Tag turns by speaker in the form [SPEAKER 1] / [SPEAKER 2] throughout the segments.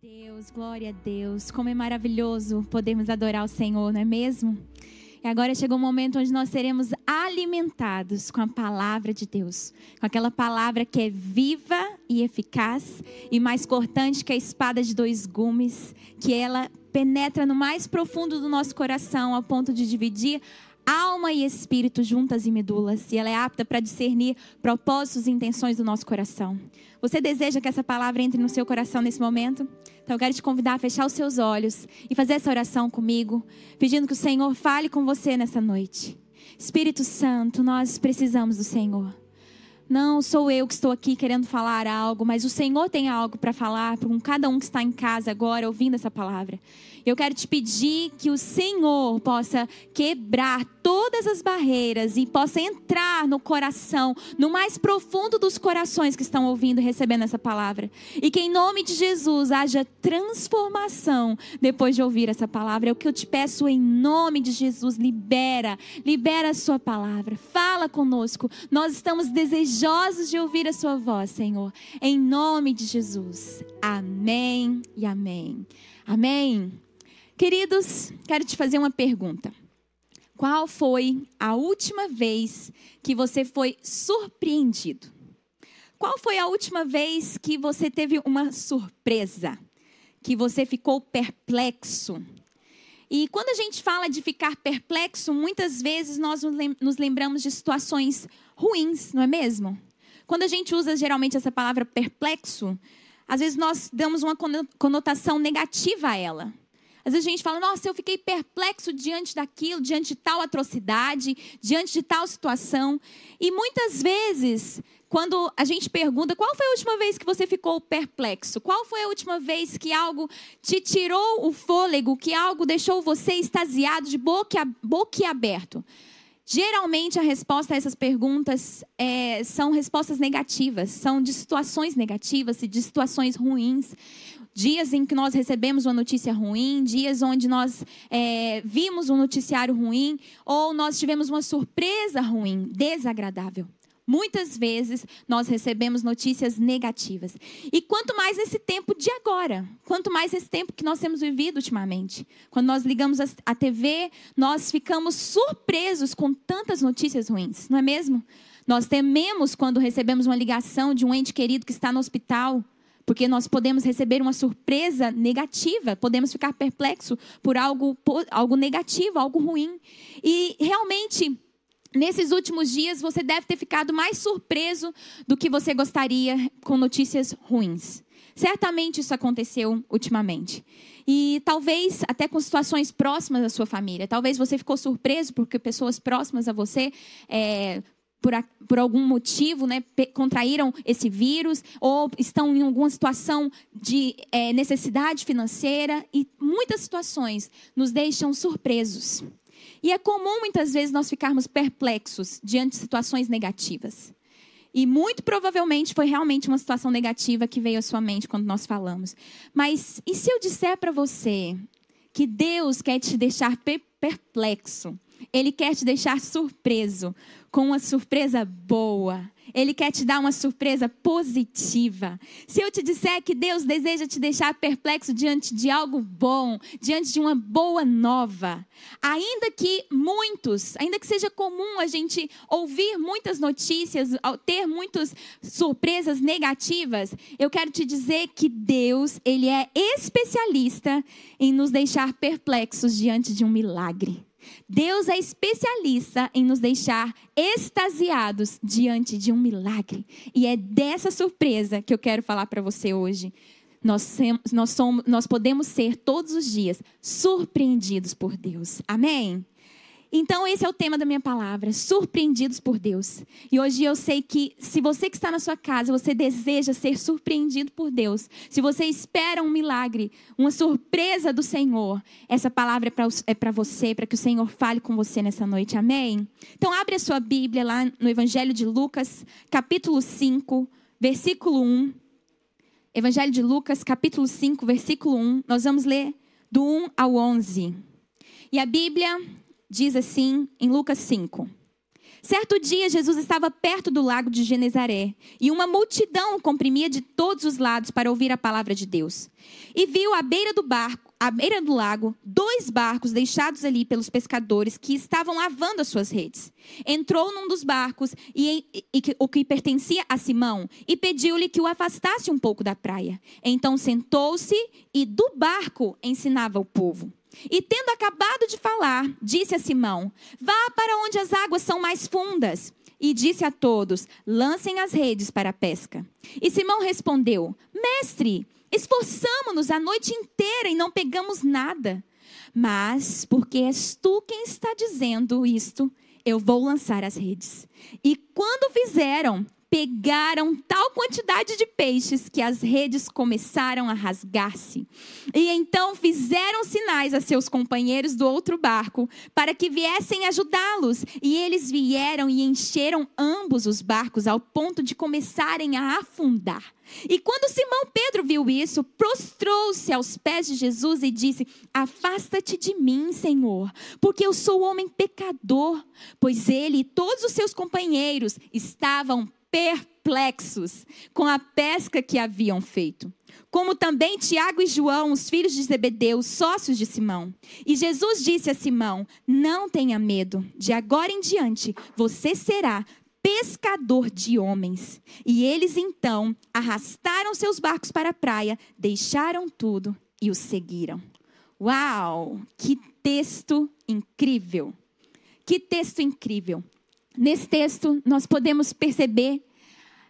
[SPEAKER 1] Deus, glória a Deus. Como é maravilhoso podermos adorar o Senhor, não é mesmo? E agora chegou o momento onde nós seremos alimentados com a palavra de Deus, com aquela palavra que é viva e eficaz e mais cortante que a espada de dois gumes, que ela penetra no mais profundo do nosso coração ao ponto de dividir alma e espírito juntas e medulas, e ela é apta para discernir propósitos e intenções do nosso coração. Você deseja que essa palavra entre no seu coração nesse momento? Então eu quero te convidar a fechar os seus olhos e fazer essa oração comigo, pedindo que o Senhor fale com você nessa noite. Espírito Santo, nós precisamos do Senhor. Não sou eu que estou aqui querendo falar algo, mas o Senhor tem algo para falar com cada um que está em casa agora ouvindo essa palavra. Eu quero te pedir que o Senhor possa quebrar todas as barreiras e possa entrar no coração, no mais profundo dos corações que estão ouvindo e recebendo essa palavra. E que em nome de Jesus haja transformação depois de ouvir essa palavra. É o que eu te peço em nome de Jesus. Libera, libera a sua palavra. Fala conosco. Nós estamos desejosos de ouvir a sua voz, Senhor. Em nome de Jesus. Amém e amém. Amém. Queridos, quero te fazer uma pergunta. Qual foi a última vez que você foi surpreendido? Qual foi a última vez que você teve uma surpresa? Que você ficou perplexo? E quando a gente fala de ficar perplexo, muitas vezes nós nos lembramos de situações ruins, não é mesmo? Quando a gente usa geralmente essa palavra perplexo, às vezes nós damos uma conotação negativa a ela. Às vezes a gente fala, nossa, eu fiquei perplexo diante daquilo, diante de tal atrocidade, diante de tal situação. E muitas vezes, quando a gente pergunta, qual foi a última vez que você ficou perplexo? Qual foi a última vez que algo te tirou o fôlego, que algo deixou você extasiado, de boca, aberto? Geralmente a resposta a essas perguntas é, são respostas negativas, são de situações negativas e de situações ruins dias em que nós recebemos uma notícia ruim, dias onde nós é, vimos um noticiário ruim, ou nós tivemos uma surpresa ruim, desagradável. Muitas vezes nós recebemos notícias negativas. E quanto mais nesse tempo de agora, quanto mais esse tempo que nós temos vivido ultimamente. Quando nós ligamos a TV, nós ficamos surpresos com tantas notícias ruins, não é mesmo? Nós tememos quando recebemos uma ligação de um ente querido que está no hospital porque nós podemos receber uma surpresa negativa, podemos ficar perplexo por algo, por algo negativo, algo ruim. E realmente, nesses últimos dias, você deve ter ficado mais surpreso do que você gostaria com notícias ruins. Certamente isso aconteceu ultimamente. E talvez até com situações próximas da sua família. Talvez você ficou surpreso porque pessoas próximas a você é, por, a, por algum motivo, né, contraíram esse vírus ou estão em alguma situação de é, necessidade financeira e muitas situações nos deixam surpresos. E é comum muitas vezes nós ficarmos perplexos diante de situações negativas. E muito provavelmente foi realmente uma situação negativa que veio à sua mente quando nós falamos. Mas e se eu disser para você que Deus quer te deixar perplexo? Ele quer te deixar surpreso com uma surpresa boa. Ele quer te dar uma surpresa positiva. Se eu te disser que Deus deseja te deixar perplexo diante de algo bom, diante de uma boa nova, ainda que muitos, ainda que seja comum a gente ouvir muitas notícias, ter muitas surpresas negativas, eu quero te dizer que Deus, ele é especialista em nos deixar perplexos diante de um milagre. Deus é especialista em nos deixar extasiados diante de um milagre. E é dessa surpresa que eu quero falar para você hoje. Nós, nós, somos, nós podemos ser todos os dias surpreendidos por Deus. Amém? Então, esse é o tema da minha palavra: surpreendidos por Deus. E hoje eu sei que, se você que está na sua casa, você deseja ser surpreendido por Deus, se você espera um milagre, uma surpresa do Senhor, essa palavra é para é você, para que o Senhor fale com você nessa noite. Amém? Então, abre a sua Bíblia lá no Evangelho de Lucas, capítulo 5, versículo 1. Evangelho de Lucas, capítulo 5, versículo 1. Nós vamos ler do 1 ao 11. E a Bíblia diz assim em Lucas 5: Certo dia, Jesus estava perto do lago de Genezaré e uma multidão o comprimia de todos os lados para ouvir a palavra de Deus. E viu à beira do barco, à beira do lago, dois barcos deixados ali pelos pescadores que estavam lavando as suas redes. Entrou num dos barcos e, e, e o que pertencia a Simão e pediu-lhe que o afastasse um pouco da praia. Então sentou-se e do barco ensinava o povo. E tendo acabado de falar, disse a Simão: Vá para onde as águas são mais fundas. E disse a todos: Lancem as redes para a pesca. E Simão respondeu: Mestre, esforçamo-nos a noite inteira e não pegamos nada. Mas, porque és tu quem está dizendo isto, eu vou lançar as redes. E quando fizeram, pegaram tal quantidade de peixes que as redes começaram a rasgar-se. E então fizeram sinais a seus companheiros do outro barco para que viessem ajudá-los. E eles vieram e encheram ambos os barcos ao ponto de começarem a afundar. E quando Simão Pedro viu isso, prostrou-se aos pés de Jesus e disse: Afasta-te de mim, Senhor, porque eu sou homem pecador. Pois ele e todos os seus companheiros estavam perplexos com a pesca que haviam feito. Como também Tiago e João, os filhos de Zebedeu, sócios de Simão. E Jesus disse a Simão: Não tenha medo, de agora em diante você será pescador de homens. E eles então arrastaram seus barcos para a praia, deixaram tudo e o seguiram. Uau! Que texto incrível! Que texto incrível! Nesse texto, nós podemos perceber,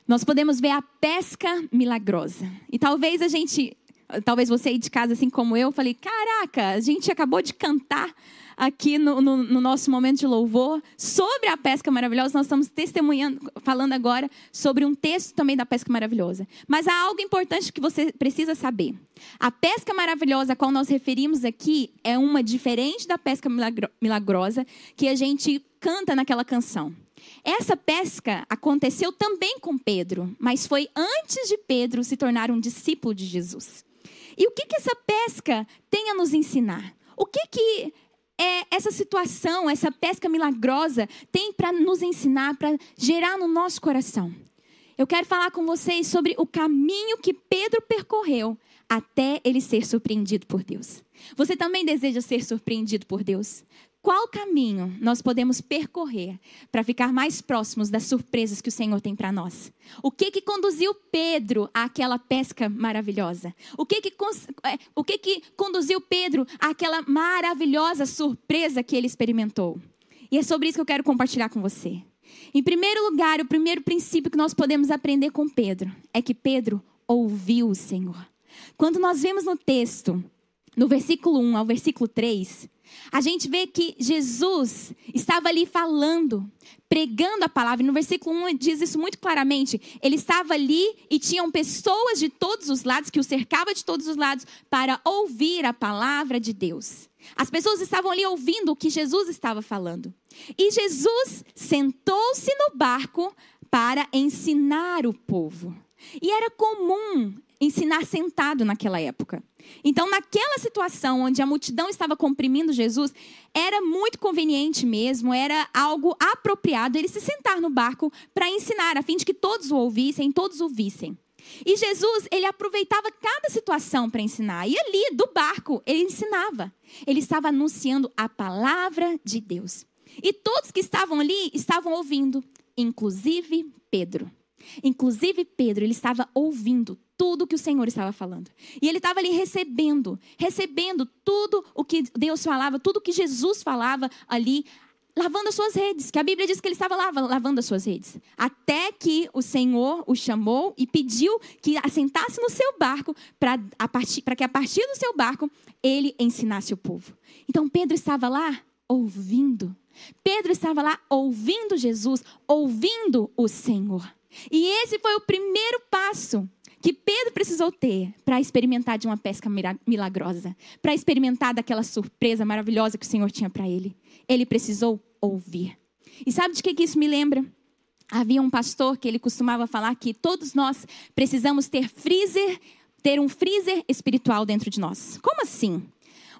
[SPEAKER 1] nós podemos ver a pesca milagrosa. E talvez a gente, talvez você aí de casa, assim como eu, falei: caraca, a gente acabou de cantar aqui no, no, no, nosso momento de louvor sobre a pesca maravilhosa. Nós estamos testemunhando, falando agora sobre um texto também da pesca maravilhosa. Mas há algo importante que você precisa saber. A pesca maravilhosa a qual nós referimos aqui é uma diferente da pesca milagrosa que a gente canta naquela canção. Essa pesca aconteceu também com Pedro, mas foi antes de Pedro se tornar um discípulo de Jesus. E o que, que essa pesca tem a nos ensinar? O que, que é essa situação, essa pesca milagrosa tem para nos ensinar, para gerar no nosso coração? Eu quero falar com vocês sobre o caminho que Pedro percorreu até ele ser surpreendido por Deus. Você também deseja ser surpreendido por Deus? Qual caminho nós podemos percorrer para ficar mais próximos das surpresas que o Senhor tem para nós? O que que conduziu Pedro àquela pesca maravilhosa? O que que, é, o que que conduziu Pedro àquela maravilhosa surpresa que ele experimentou? E é sobre isso que eu quero compartilhar com você. Em primeiro lugar, o primeiro princípio que nós podemos aprender com Pedro é que Pedro ouviu o Senhor. Quando nós vemos no texto, no versículo 1 ao versículo 3, a gente vê que Jesus estava ali falando, pregando a palavra. no versículo 1 diz isso muito claramente. Ele estava ali e tinham pessoas de todos os lados, que o cercava de todos os lados, para ouvir a palavra de Deus. As pessoas estavam ali ouvindo o que Jesus estava falando. E Jesus sentou-se no barco para ensinar o povo. E era comum ensinar sentado naquela época. Então, naquela situação onde a multidão estava comprimindo Jesus, era muito conveniente mesmo, era algo apropriado ele se sentar no barco para ensinar, a fim de que todos o ouvissem, todos o vissem. E Jesus, ele aproveitava cada situação para ensinar. E ali, do barco, ele ensinava. Ele estava anunciando a palavra de Deus. E todos que estavam ali estavam ouvindo, inclusive Pedro. Inclusive Pedro, ele estava ouvindo tudo que o Senhor estava falando. E ele estava ali recebendo, recebendo tudo o que Deus falava, tudo que Jesus falava ali, lavando as suas redes. Que a Bíblia diz que ele estava lavando as suas redes. Até que o Senhor o chamou e pediu que assentasse no seu barco para que a partir do seu barco ele ensinasse o povo. Então Pedro estava lá ouvindo. Pedro estava lá ouvindo Jesus, ouvindo o Senhor. E esse foi o primeiro passo que Pedro precisou ter para experimentar de uma pesca milagrosa, para experimentar daquela surpresa maravilhosa que o Senhor tinha para ele. Ele precisou ouvir. E sabe de que, que isso me lembra? Havia um pastor que ele costumava falar que todos nós precisamos ter freezer, ter um freezer espiritual dentro de nós. Como assim?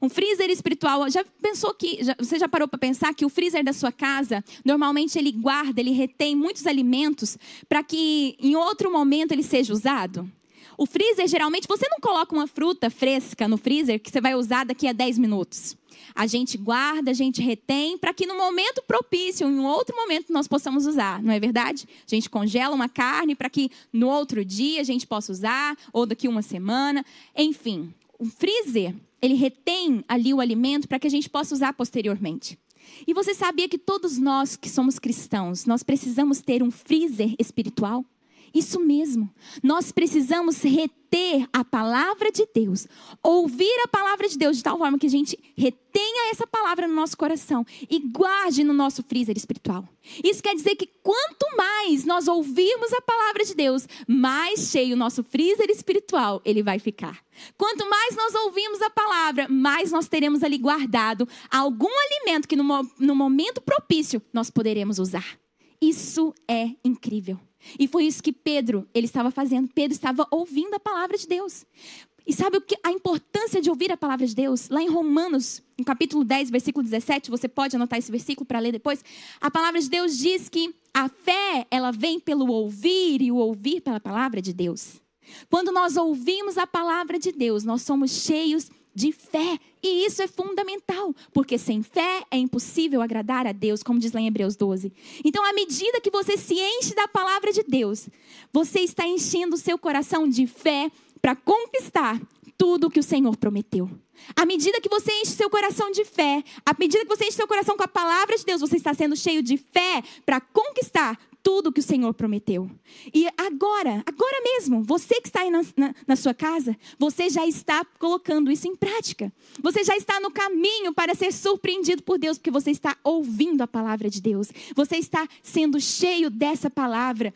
[SPEAKER 1] Um freezer espiritual, já pensou que, já, você já parou para pensar que o freezer da sua casa, normalmente ele guarda, ele retém muitos alimentos para que em outro momento ele seja usado? O freezer, geralmente, você não coloca uma fruta fresca no freezer que você vai usar daqui a 10 minutos. A gente guarda, a gente retém, para que no momento propício, em um outro momento, nós possamos usar, não é verdade? A gente congela uma carne para que no outro dia a gente possa usar, ou daqui uma semana. Enfim, o freezer, ele retém ali o alimento para que a gente possa usar posteriormente. E você sabia que todos nós que somos cristãos, nós precisamos ter um freezer espiritual? Isso mesmo. Nós precisamos reter a palavra de Deus, ouvir a palavra de Deus de tal forma que a gente retenha essa palavra no nosso coração e guarde no nosso freezer espiritual. Isso quer dizer que quanto mais nós ouvirmos a palavra de Deus, mais cheio o nosso freezer espiritual ele vai ficar. Quanto mais nós ouvimos a palavra, mais nós teremos ali guardado algum alimento que no, no momento propício nós poderemos usar. Isso é incrível. E foi isso que Pedro, ele estava fazendo. Pedro estava ouvindo a palavra de Deus. E sabe o que a importância de ouvir a palavra de Deus? Lá em Romanos, no capítulo 10, versículo 17, você pode anotar esse versículo para ler depois. A palavra de Deus diz que a fé, ela vem pelo ouvir e o ouvir pela palavra de Deus. Quando nós ouvimos a palavra de Deus, nós somos cheios de fé. E isso é fundamental, porque sem fé é impossível agradar a Deus, como diz lá em Hebreus 12. Então, à medida que você se enche da palavra de Deus, você está enchendo o seu coração de fé para conquistar tudo que o Senhor prometeu. À medida que você enche seu coração de fé, à medida que você enche seu coração com a palavra de Deus, você está sendo cheio de fé para conquistar tudo que o Senhor prometeu. E agora, agora mesmo, você que está aí na, na, na, sua casa, você já está colocando isso em prática. Você já está no caminho para ser surpreendido por Deus, porque você está ouvindo a palavra de Deus. Você está sendo cheio dessa palavra.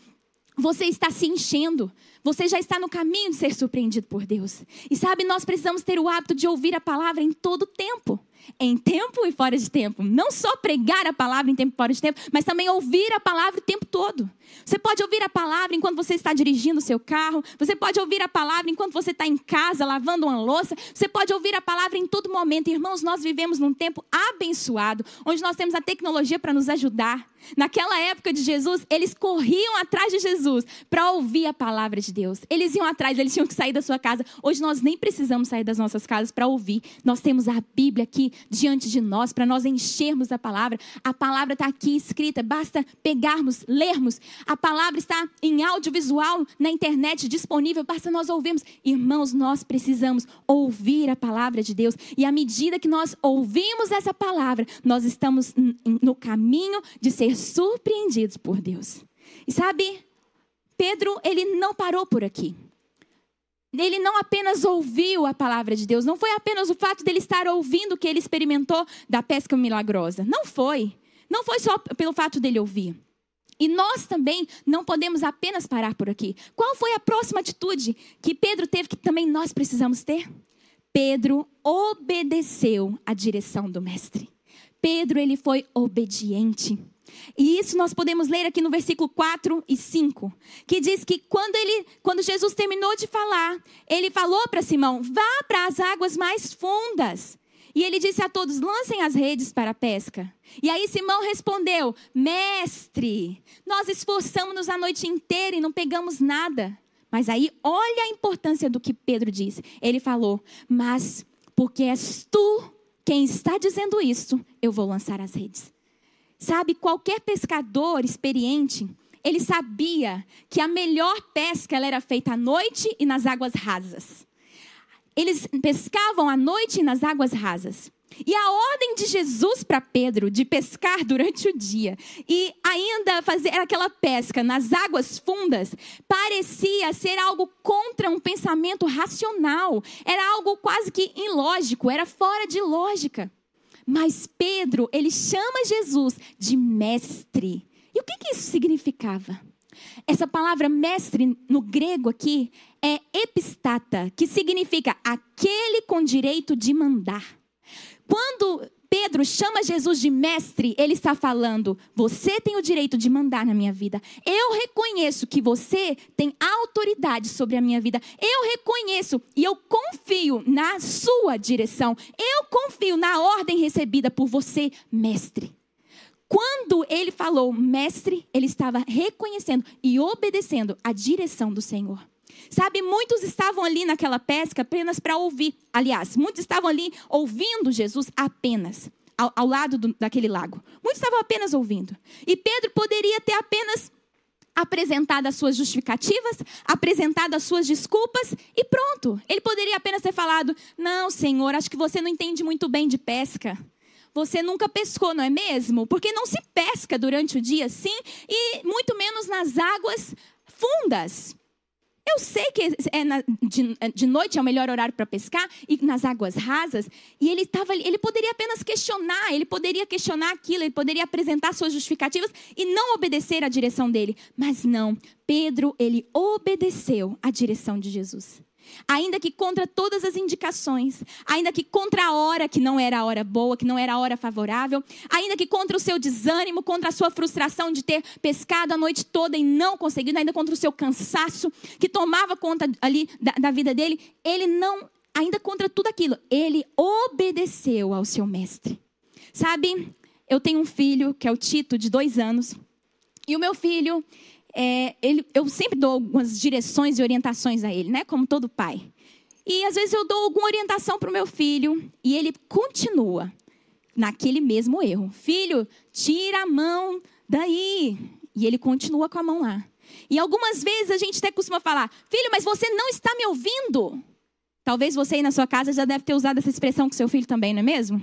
[SPEAKER 1] Você está se enchendo. Você já está no caminho de ser surpreendido por Deus. E sabe, nós precisamos ter o hábito de ouvir a palavra em todo tempo em tempo e fora de tempo. Não só pregar a palavra em tempo e fora de tempo, mas também ouvir a palavra o tempo todo. Você pode ouvir a palavra enquanto você está dirigindo o seu carro. Você pode ouvir a palavra enquanto você está em casa lavando uma louça. Você pode ouvir a palavra em todo momento. Irmãos, nós vivemos num tempo abençoado, onde nós temos a tecnologia para nos ajudar. Naquela época de Jesus, eles corriam atrás de Jesus para ouvir a palavra de Deus. Eles iam atrás, eles tinham que sair da sua casa. Hoje nós nem precisamos sair das nossas casas para ouvir. Nós temos a Bíblia aqui diante de nós para nós enchermos a palavra. A palavra está aqui escrita, basta pegarmos, lermos. A palavra está em audiovisual na internet disponível, basta nós ouvirmos. Irmãos, nós precisamos ouvir a palavra de Deus. E à medida que nós ouvimos essa palavra, nós estamos no caminho de ser surpreendidos por Deus. E sabe, Pedro, ele não parou por aqui. Ele não apenas ouviu a palavra de Deus, não foi apenas o fato dele estar ouvindo que ele experimentou da pesca milagrosa. Não foi. Não foi só pelo fato dele ouvir. E nós também não podemos apenas parar por aqui. Qual foi a próxima atitude que Pedro teve que também nós precisamos ter? Pedro obedeceu à direção do mestre. Pedro ele foi obediente. E isso nós podemos ler aqui no versículo 4 e 5, que diz que quando ele, quando Jesus terminou de falar, ele falou para Simão: "Vá para as águas mais fundas". E ele disse a todos: "Lancem as redes para a pesca". E aí Simão respondeu: "Mestre, nós esforçamos-nos a noite inteira e não pegamos nada". Mas aí olha a importância do que Pedro disse. Ele falou: "Mas porque és tu quem está dizendo isso, eu vou lançar as redes". Sabe, qualquer pescador experiente, ele sabia que a melhor pesca ela era feita à noite e nas águas rasas. Eles pescavam à noite e nas águas rasas. E a ordem de Jesus para Pedro de pescar durante o dia e ainda fazer aquela pesca nas águas fundas parecia ser algo contra um pensamento racional. Era algo quase que ilógico, era fora de lógica. Mas Pedro, ele chama Jesus de mestre. E o que, que isso significava? Essa palavra mestre no grego aqui é epistata, que significa aquele com direito de mandar. Quando Pedro chama Jesus de mestre, ele está falando: você tem o direito de mandar na minha vida. Eu reconheço que você tem autoridade sobre a minha vida. Eu reconheço e eu confio na sua direção. Eu confio na ordem recebida por você, mestre. Quando ele falou mestre, ele estava reconhecendo e obedecendo a direção do Senhor. Sabe, muitos estavam ali naquela pesca apenas para ouvir. Aliás, muitos estavam ali ouvindo Jesus apenas, ao, ao lado do, daquele lago. Muitos estavam apenas ouvindo. E Pedro poderia ter apenas apresentado as suas justificativas, apresentado as suas desculpas e pronto. Ele poderia apenas ter falado: Não, Senhor, acho que você não entende muito bem de pesca. Você nunca pescou, não é mesmo? Porque não se pesca durante o dia assim e muito menos nas águas fundas. Eu sei que é na, de, de, noite é o melhor horário para pescar e nas águas rasas. E ele estava ele poderia apenas questionar, ele poderia questionar aquilo, ele poderia apresentar suas justificativas e não obedecer à direção dele. Mas não, Pedro, ele obedeceu à direção de Jesus. Ainda que contra todas as indicações, ainda que contra a hora que não era a hora boa, que não era a hora favorável, ainda que contra o seu desânimo, contra a sua frustração de ter pescado a noite toda e não conseguido, ainda contra o seu cansaço que tomava conta ali da, da vida dele, ele não, ainda contra tudo aquilo, ele obedeceu ao seu mestre. Sabe, eu tenho um filho que é o Tito, de dois anos, e o meu filho, é, ele, eu sempre dou algumas direções e orientações a ele, né? Como todo pai. E às vezes eu dou alguma orientação para o meu filho e ele continua naquele mesmo erro. Filho, tira a mão daí. E ele continua com a mão lá. E algumas vezes a gente até costuma falar: Filho, mas você não está me ouvindo. Talvez você aí na sua casa já deve ter usado essa expressão com seu filho também, não é mesmo?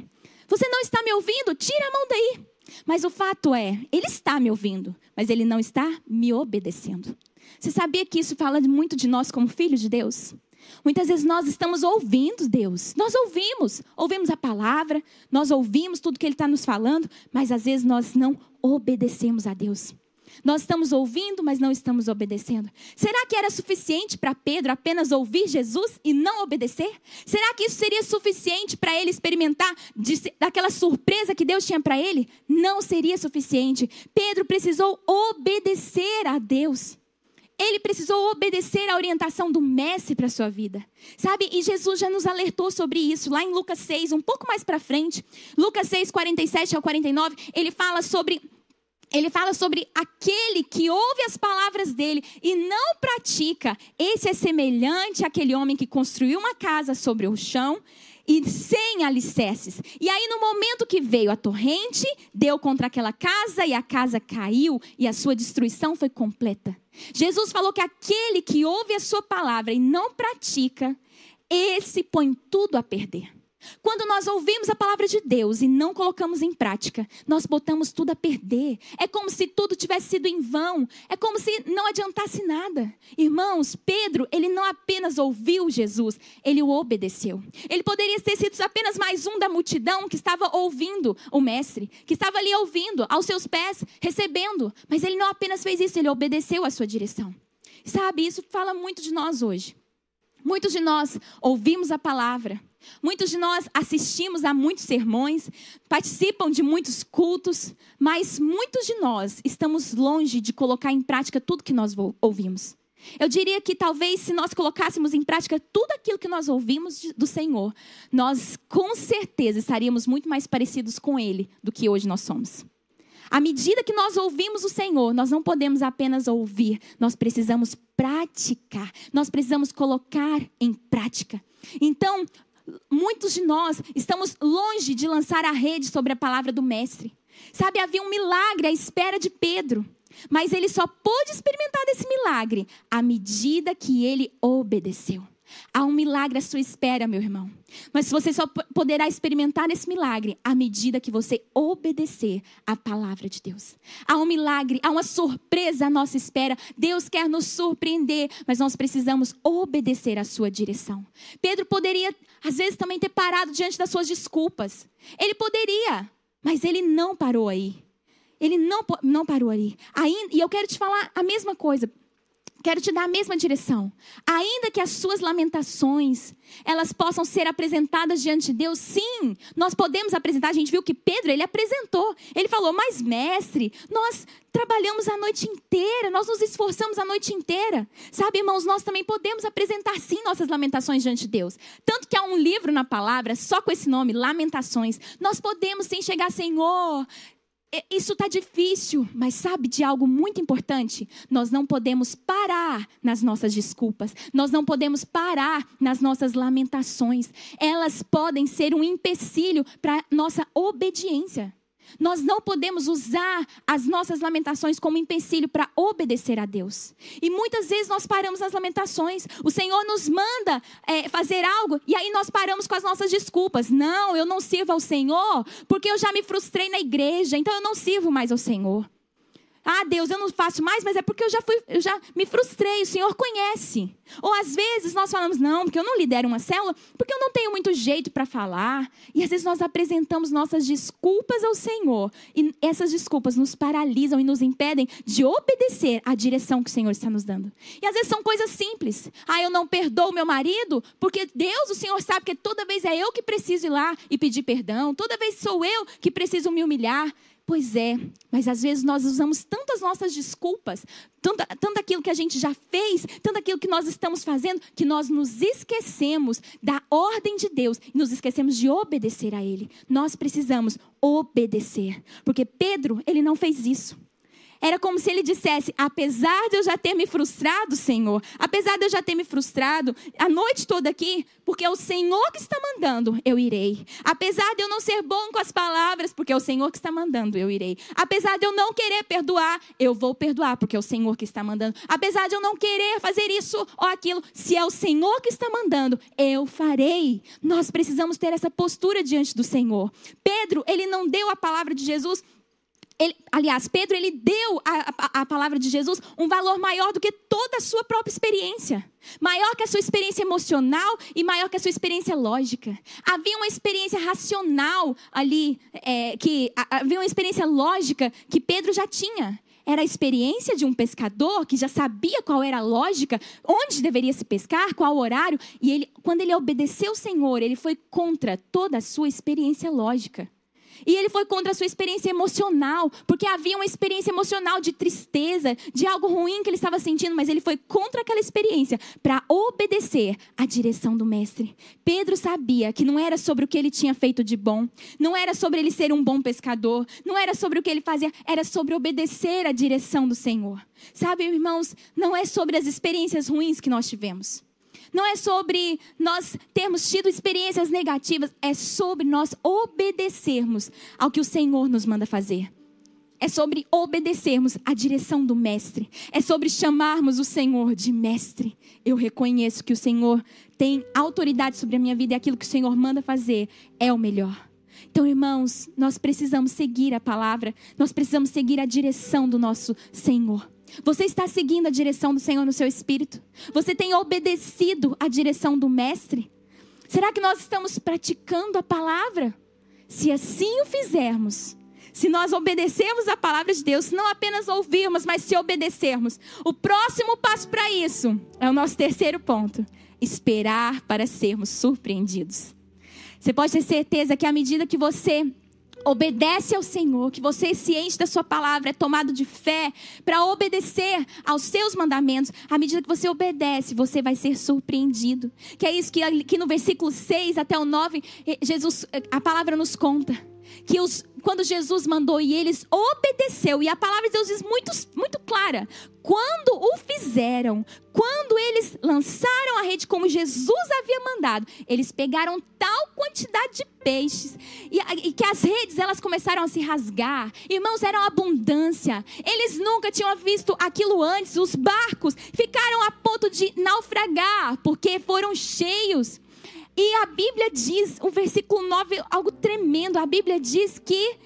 [SPEAKER 1] Você não está me ouvindo? Tira a mão daí. Mas o fato é, ele está me ouvindo, mas ele não está me obedecendo. Você sabia que isso fala muito de nós como filhos de Deus? Muitas vezes nós estamos ouvindo Deus, nós ouvimos, ouvimos a palavra, nós ouvimos tudo que Ele está nos falando, mas às vezes nós não obedecemos a Deus. Nós estamos ouvindo, mas não estamos obedecendo. Será que era suficiente para Pedro apenas ouvir Jesus e não obedecer? Será que isso seria suficiente para ele experimentar de, daquela surpresa que Deus tinha para ele? Não seria suficiente. Pedro precisou obedecer a Deus. Ele precisou obedecer à orientação do mestre para a sua vida. Sabe? E Jesus já nos alertou sobre isso lá em Lucas 6, um pouco mais para frente. Lucas 6, 47 ao 49, ele fala sobre ele fala sobre aquele que ouve as palavras dele e não pratica. Esse é semelhante àquele homem que construiu uma casa sobre o chão e sem alicerces. E aí, no momento que veio a torrente, deu contra aquela casa e a casa caiu e a sua destruição foi completa. Jesus falou que aquele que ouve a sua palavra e não pratica, esse põe tudo a perder. Quando nós ouvimos a palavra de Deus e não colocamos em prática, nós botamos tudo a perder. É como se tudo tivesse sido em vão. É como se não adiantasse nada. Irmãos, Pedro, ele não apenas ouviu Jesus, ele o obedeceu. Ele poderia ter sido apenas mais um da multidão que estava ouvindo o mestre, que estava ali ouvindo, aos seus pés, recebendo. Mas ele não apenas fez isso, ele obedeceu à sua direção. Sabe, isso fala muito de nós hoje. Muitos de nós ouvimos a palavra Muitos de nós assistimos a muitos sermões, participam de muitos cultos, mas muitos de nós estamos longe de colocar em prática tudo que nós ouvimos. Eu diria que talvez se nós colocássemos em prática tudo aquilo que nós ouvimos do Senhor, nós com certeza estaríamos muito mais parecidos com Ele do que hoje nós somos. À medida que nós ouvimos o Senhor, nós não podemos apenas ouvir, nós precisamos praticar, nós precisamos colocar em prática. Então, muitos de nós estamos longe de lançar a rede sobre a palavra do Mestre. Sabe, havia um milagre à espera de Pedro, mas ele só pôde experimentar desse milagre à medida que ele obedeceu. Há um milagre à sua espera, meu irmão. Mas você só poderá experimentar esse milagre à medida que você obedecer à palavra de Deus. Há um milagre, há uma surpresa à nossa espera. Deus quer nos surpreender, mas nós precisamos obedecer à sua direção. Pedro poderia, às vezes, também ter parado diante das suas desculpas. Ele poderia, mas ele não parou aí. Ele não, não parou aí. Ainda, e eu quero te falar a mesma coisa. Quero te dar a mesma direção. Ainda que as suas lamentações, elas possam ser apresentadas diante de Deus, sim, nós podemos apresentar. A gente viu que Pedro, ele apresentou. Ele falou: "Mas mestre, nós trabalhamos a noite inteira, nós nos esforçamos a noite inteira". Sabe, irmãos, nós também podemos apresentar sim nossas lamentações diante de Deus. Tanto que há um livro na palavra só com esse nome, Lamentações. Nós podemos sim chegar, Senhor, isso está difícil, mas sabe de algo muito importante? Nós não podemos parar nas nossas desculpas, nós não podemos parar nas nossas lamentações. Elas podem ser um empecilho para nossa obediência. Nós não podemos usar as nossas lamentações como empecilho para obedecer a Deus. E muitas vezes nós paramos nas lamentações. O Senhor nos manda é, fazer algo e aí nós paramos com as nossas desculpas. Não, eu não sirvo ao Senhor porque eu já me frustrei na igreja, então eu não sirvo mais ao Senhor. Ah, Deus, eu não faço mais, mas é porque eu já fui, eu já me frustrei, o Senhor conhece. Ou às vezes nós falamos, não, porque eu não lidero uma célula, porque eu não tenho muito jeito para falar. E às vezes nós apresentamos nossas desculpas ao Senhor. E essas desculpas nos paralisam e nos impedem de obedecer à direção que o Senhor está nos dando. E às vezes são coisas simples. Ah, eu não perdoo meu marido, porque Deus, o Senhor sabe que toda vez é eu que preciso ir lá e pedir perdão, toda vez sou eu que preciso me humilhar. Pois é, mas às vezes nós usamos tantas nossas desculpas, tanto, tanto aquilo que a gente já fez, tanto aquilo que nós estamos fazendo, que nós nos esquecemos da ordem de Deus e nos esquecemos de obedecer a Ele. Nós precisamos obedecer, porque Pedro, ele não fez isso. Era como se ele dissesse: apesar de eu já ter me frustrado, Senhor, apesar de eu já ter me frustrado a noite toda aqui, porque é o Senhor que está mandando, eu irei. Apesar de eu não ser bom com as palavras, porque é o Senhor que está mandando, eu irei. Apesar de eu não querer perdoar, eu vou perdoar, porque é o Senhor que está mandando. Apesar de eu não querer fazer isso ou aquilo, se é o Senhor que está mandando, eu farei. Nós precisamos ter essa postura diante do Senhor. Pedro, ele não deu a palavra de Jesus ele, aliás, Pedro ele deu a, palavra de Jesus um valor maior do que toda a sua própria experiência. Maior que a sua experiência emocional e maior que a sua experiência lógica. Havia uma experiência racional ali, é, que havia uma experiência lógica que Pedro já tinha. Era a experiência de um pescador que já sabia qual era a lógica, onde deveria se pescar, qual horário. E ele, quando ele obedeceu o Senhor, ele foi contra toda a sua experiência lógica. E ele foi contra a sua experiência emocional, porque havia uma experiência emocional de tristeza, de algo ruim que ele estava sentindo, mas ele foi contra aquela experiência para obedecer à direção do mestre. Pedro sabia que não era sobre o que ele tinha feito de bom, não era sobre ele ser um bom pescador, não era sobre o que ele fazia, era sobre obedecer à direção do Senhor. Sabe, irmãos, não é sobre as experiências ruins que nós tivemos. Não é sobre nós termos tido experiências negativas, é sobre nós obedecermos ao que o Senhor nos manda fazer. É sobre obedecermos à direção do Mestre. É sobre chamarmos o Senhor de Mestre. Eu reconheço que o Senhor tem autoridade sobre a minha vida e aquilo que o Senhor manda fazer é o melhor. Então, irmãos, nós precisamos seguir a palavra, nós precisamos seguir a direção do nosso Senhor. Você está seguindo a direção do Senhor no seu espírito? Você tem obedecido a direção do Mestre? Será que nós estamos praticando a palavra? Se assim o fizermos, se nós obedecermos a palavra de Deus, não apenas ouvirmos, mas se obedecermos, o próximo passo para isso é o nosso terceiro ponto: esperar para sermos surpreendidos. Você pode ter certeza que à medida que você obedece ao Senhor, que você se enche da sua palavra, é tomado de fé para obedecer aos seus mandamentos. À medida que você obedece, você vai ser surpreendido. Que é isso que aqui no versículo 6 até o 9, eh, Jesus, a palavra nos conta que os, quando Jesus mandou e eles obedeceu, e a palavra de Deus diz muito, muito clara: quando o fizeram, quando eles lançaram a rede como Jesus havia mandado, eles pegaram tal quantidade de peixes e, e que as redes elas começaram a se rasgar. Irmãos, era uma abundância. Eles nunca tinham visto aquilo antes. Os barcos ficaram a ponto de naufragar porque foram cheios. E a Bíblia diz, o versículo 9, algo tremendo. A Bíblia diz que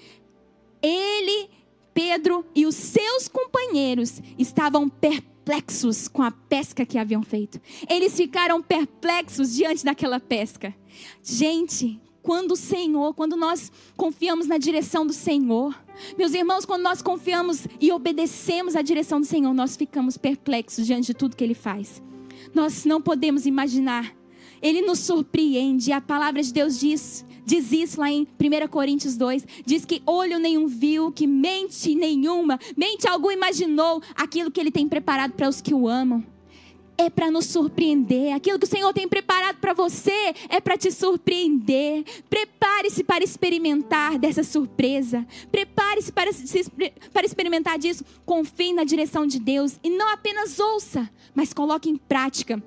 [SPEAKER 1] ele, Pedro e os seus companheiros estavam perplexos com a pesca que haviam feito. Eles ficaram perplexos diante daquela pesca. Gente, quando o Senhor, quando nós confiamos na direção do Senhor. Meus irmãos, quando nós confiamos e obedecemos à direção do Senhor, nós ficamos perplexos diante de tudo que Ele faz. Nós não podemos imaginar. Ele nos surpreende. A palavra de Deus diz diz isso lá em 1 Coríntios 2. Diz que olho nenhum viu, que mente nenhuma, mente algum imaginou aquilo que ele tem preparado para os que o amam. É para nos surpreender. Aquilo que o Senhor tem preparado para você é para te surpreender. Prepare-se para experimentar dessa surpresa. Prepare-se para, para experimentar disso. Confie na direção de Deus e não apenas ouça, mas coloque em prática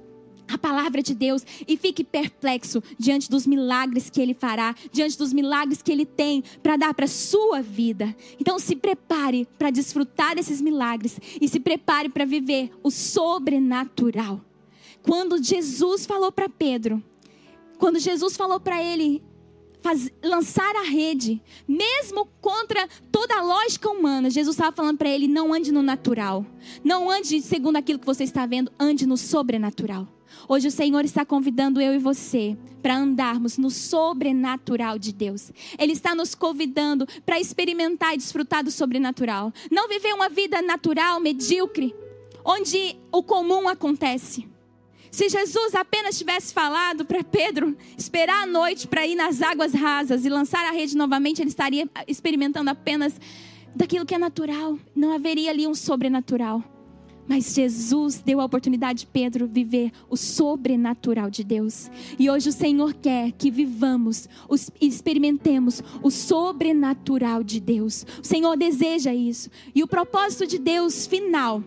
[SPEAKER 1] a palavra de Deus e fique perplexo diante dos milagres que Ele fará, diante dos milagres que Ele tem para dar para sua vida. Então se prepare para desfrutar desses milagres e se prepare para viver o sobrenatural. Quando Jesus falou para Pedro, quando Jesus falou para ele faz, lançar a rede, mesmo contra toda a lógica humana, Jesus estava falando para ele: não ande no natural, não ande segundo aquilo que você está vendo, ande no sobrenatural. Hoje o Senhor está convidando eu e você para andarmos no sobrenatural de Deus. Ele está nos convidando para experimentar e desfrutar do sobrenatural. Não viver uma vida natural, medíocre, onde o comum acontece. Se Jesus apenas tivesse falado para Pedro esperar a noite para ir nas águas rasas e lançar a rede novamente, ele estaria experimentando apenas daquilo que é natural. Não haveria ali um sobrenatural. Mas Jesus deu a oportunidade de Pedro viver o sobrenatural de Deus. E hoje o Senhor quer que vivamos, experimentemos o sobrenatural de Deus. O Senhor deseja isso. E o propósito de Deus final,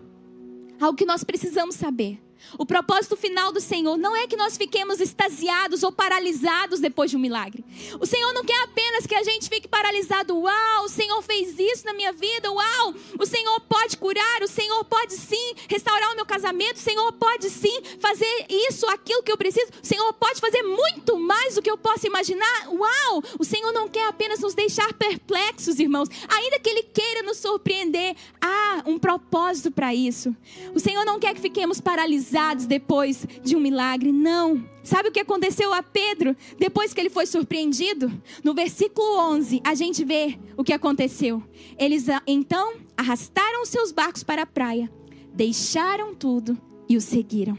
[SPEAKER 1] algo que nós precisamos saber, o propósito final do Senhor não é que nós fiquemos extasiados ou paralisados depois de um milagre. O Senhor não quer apenas que a gente fique paralisado. Uau, o Senhor fez isso na minha vida. Uau, o Senhor pode curar. O Senhor pode sim restaurar o meu casamento. O Senhor pode sim fazer isso, aquilo que eu preciso. O Senhor pode fazer muito mais do que eu possa imaginar. Uau, o Senhor não quer apenas nos deixar perplexos, irmãos. Ainda que Ele queira nos surpreender, há um propósito para isso. O Senhor não quer que fiquemos paralisados depois de um milagre. Não. Sabe o que aconteceu a Pedro depois que ele foi surpreendido? No versículo 11, a gente vê o que aconteceu. Eles ah, então arrastaram seus barcos para a praia, deixaram tudo e o seguiram.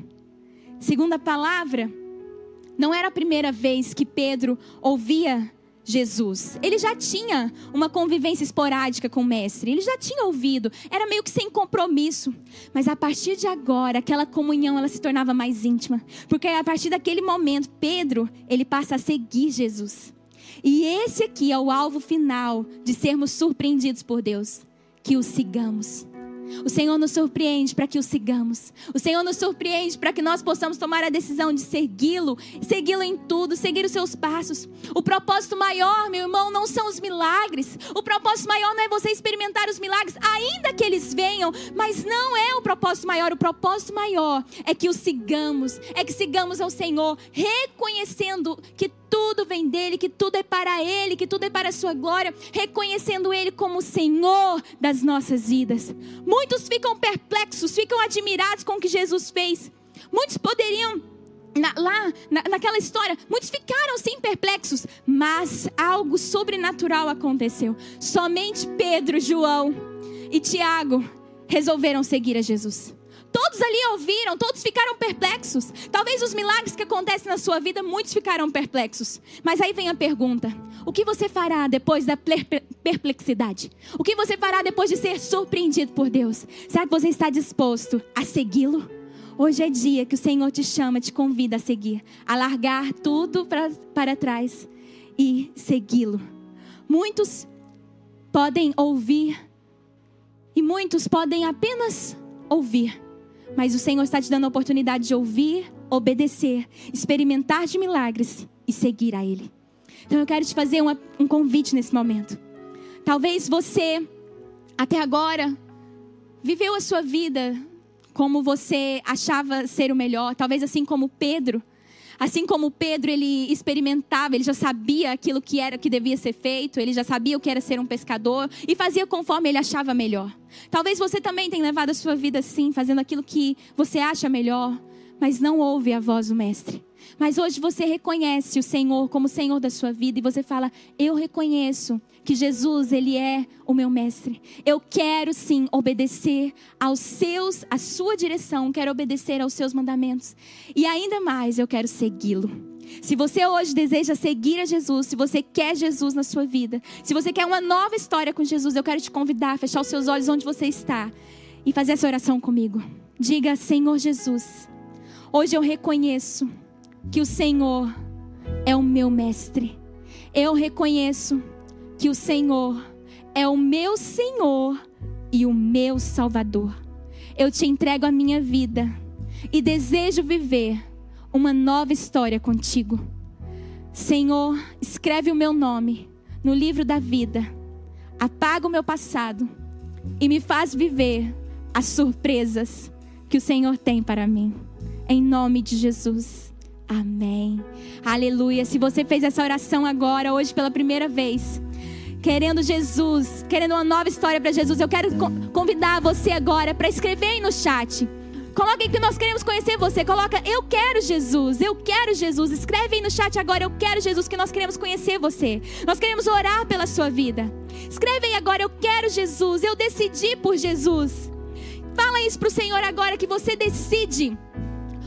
[SPEAKER 1] Segunda palavra, não era a primeira vez que Pedro ouvia Jesus. Ele já tinha uma convivência esporádica com o mestre, ele já tinha ouvido, era meio que sem compromisso. Mas a partir de agora, aquela comunhão ela se tornava mais íntima, porque a partir daquele momento, Pedro, ele passa a seguir Jesus. E esse aqui é o alvo final de sermos surpreendidos por Deus, que o sigamos. O Senhor nos surpreende para que o sigamos. O Senhor nos surpreende para que nós possamos tomar a decisão de segui-lo, segui-lo em tudo, seguir os seus passos. O propósito maior, meu irmão, não são os milagres. O propósito maior não é você experimentar os milagres, ainda que eles venham, mas não é o propósito maior. O propósito maior é que o sigamos, é que sigamos ao Senhor, reconhecendo que tudo vem dele, que tudo é para ele, que tudo é para a sua glória, reconhecendo ele como o Senhor das nossas vidas. Muitos ficam perplexos, ficam admirados com o que Jesus fez. Muitos poderiam na, lá na, naquela história, muitos ficaram sim perplexos, mas algo sobrenatural aconteceu. Somente Pedro, João e Tiago resolveram seguir a Jesus. Todos ali ouviram, todos ficaram perplexos. Talvez os milagres que acontecem na sua vida, muitos ficaram perplexos. Mas aí vem a pergunta: o que você fará depois da perplexidade? O que você fará depois de ser surpreendido por Deus? Será que você está disposto a segui-lo? Hoje é dia que o Senhor te chama, te convida a seguir, a largar tudo pra, para trás e segui-lo. Muitos podem ouvir e muitos podem apenas ouvir, mas o Senhor está te dando a oportunidade de ouvir, obedecer, experimentar de milagres e seguir a Ele. Então eu quero te fazer uma, um convite nesse momento. Talvez você, até agora, viveu a sua vida como você achava ser o melhor, talvez assim como Pedro. Assim como Pedro, ele experimentava, ele já sabia aquilo que era que devia ser feito, ele já sabia o que era ser um pescador e fazia conforme ele achava melhor. Talvez você também tenha levado a sua vida assim, fazendo aquilo que você acha melhor, mas não ouve a voz do mestre. Mas hoje você reconhece o Senhor como Senhor da sua vida e você fala: "Eu reconheço que Jesus, ele é o meu mestre. Eu quero sim obedecer aos seus, à sua direção, quero obedecer aos seus mandamentos. E ainda mais, eu quero segui-lo. Se você hoje deseja seguir a Jesus, se você quer Jesus na sua vida, se você quer uma nova história com Jesus, eu quero te convidar a fechar os seus olhos onde você está e fazer essa oração comigo. Diga: Senhor Jesus, hoje eu reconheço que o Senhor é o meu mestre. Eu reconheço que o Senhor é o meu Senhor e o meu Salvador. Eu te entrego a minha vida e desejo viver uma nova história contigo. Senhor, escreve o meu nome no livro da vida, apaga o meu passado e me faz viver as surpresas que o Senhor tem para mim. Em nome de Jesus. Amém. Aleluia. Se você fez essa oração agora, hoje pela primeira vez, querendo Jesus, querendo uma nova história para Jesus, eu quero convidar você agora para escrever aí no chat. Coloque que nós queremos conhecer você. Coloca, eu quero Jesus, eu quero Jesus. Escreve aí no chat agora, eu quero Jesus, que nós queremos conhecer você. Nós queremos orar pela sua vida. Escreve aí agora, eu quero Jesus, eu decidi por Jesus. Fala isso para o Senhor agora, que você decide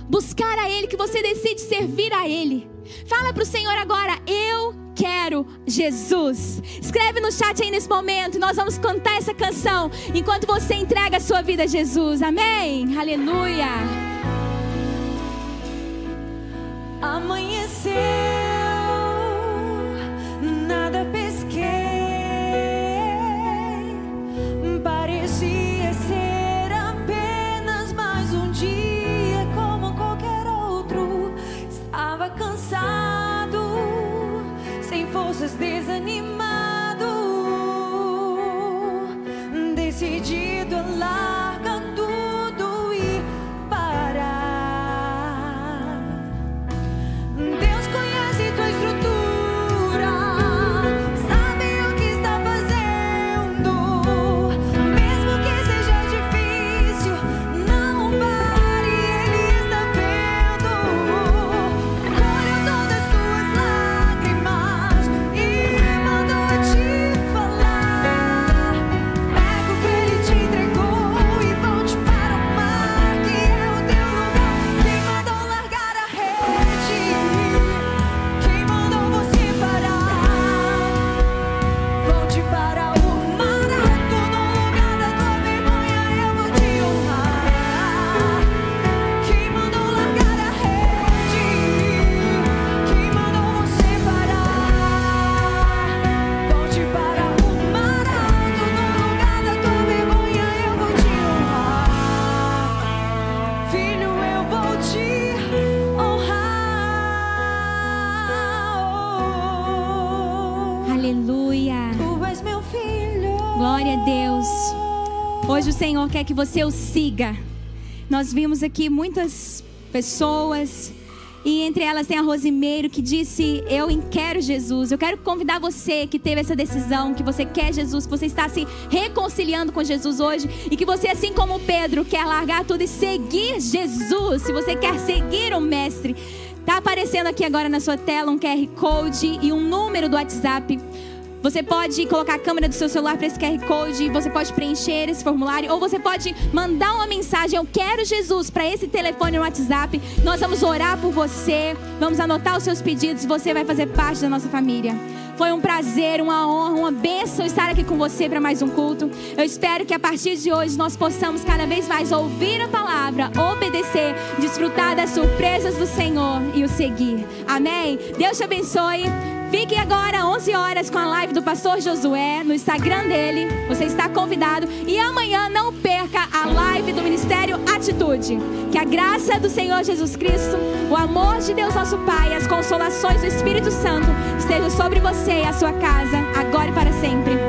[SPEAKER 1] buscar a Ele, que você decide servir a Ele. Fala para o Senhor agora, eu quero Jesus. Escreve no chat aí nesse momento. Nós vamos cantar essa canção enquanto você entrega a sua vida a Jesus. Amém. Aleluia.
[SPEAKER 2] Amanheceu, nada pesquei.
[SPEAKER 1] Quer que você o siga. Nós vimos aqui muitas pessoas e entre elas tem a Rosimeiro que disse: Eu quero Jesus. Eu quero convidar você que teve essa decisão, que você quer Jesus, que você está se reconciliando com Jesus hoje e que você, assim como Pedro, quer largar tudo e seguir Jesus. Se você quer seguir o Mestre, tá aparecendo aqui agora na sua tela um QR Code e um número do WhatsApp. Você pode colocar a câmera do seu celular para esse QR Code, você pode preencher esse formulário, ou você pode mandar uma mensagem, eu quero Jesus, para esse telefone no WhatsApp. Nós vamos orar por você, vamos anotar os seus pedidos você vai fazer parte da nossa família. Foi um prazer, uma honra, uma bênção estar aqui com você para mais um culto. Eu espero que a partir de hoje nós possamos cada vez mais ouvir a palavra, obedecer, desfrutar das surpresas do Senhor e o seguir. Amém? Deus te abençoe. Fique agora 11 horas com a live do pastor Josué no Instagram dele. Você está convidado e amanhã não perca a live do Ministério Atitude. Que a graça do Senhor Jesus Cristo, o amor de Deus nosso Pai, as consolações do Espírito Santo estejam sobre você e a sua casa agora e para sempre.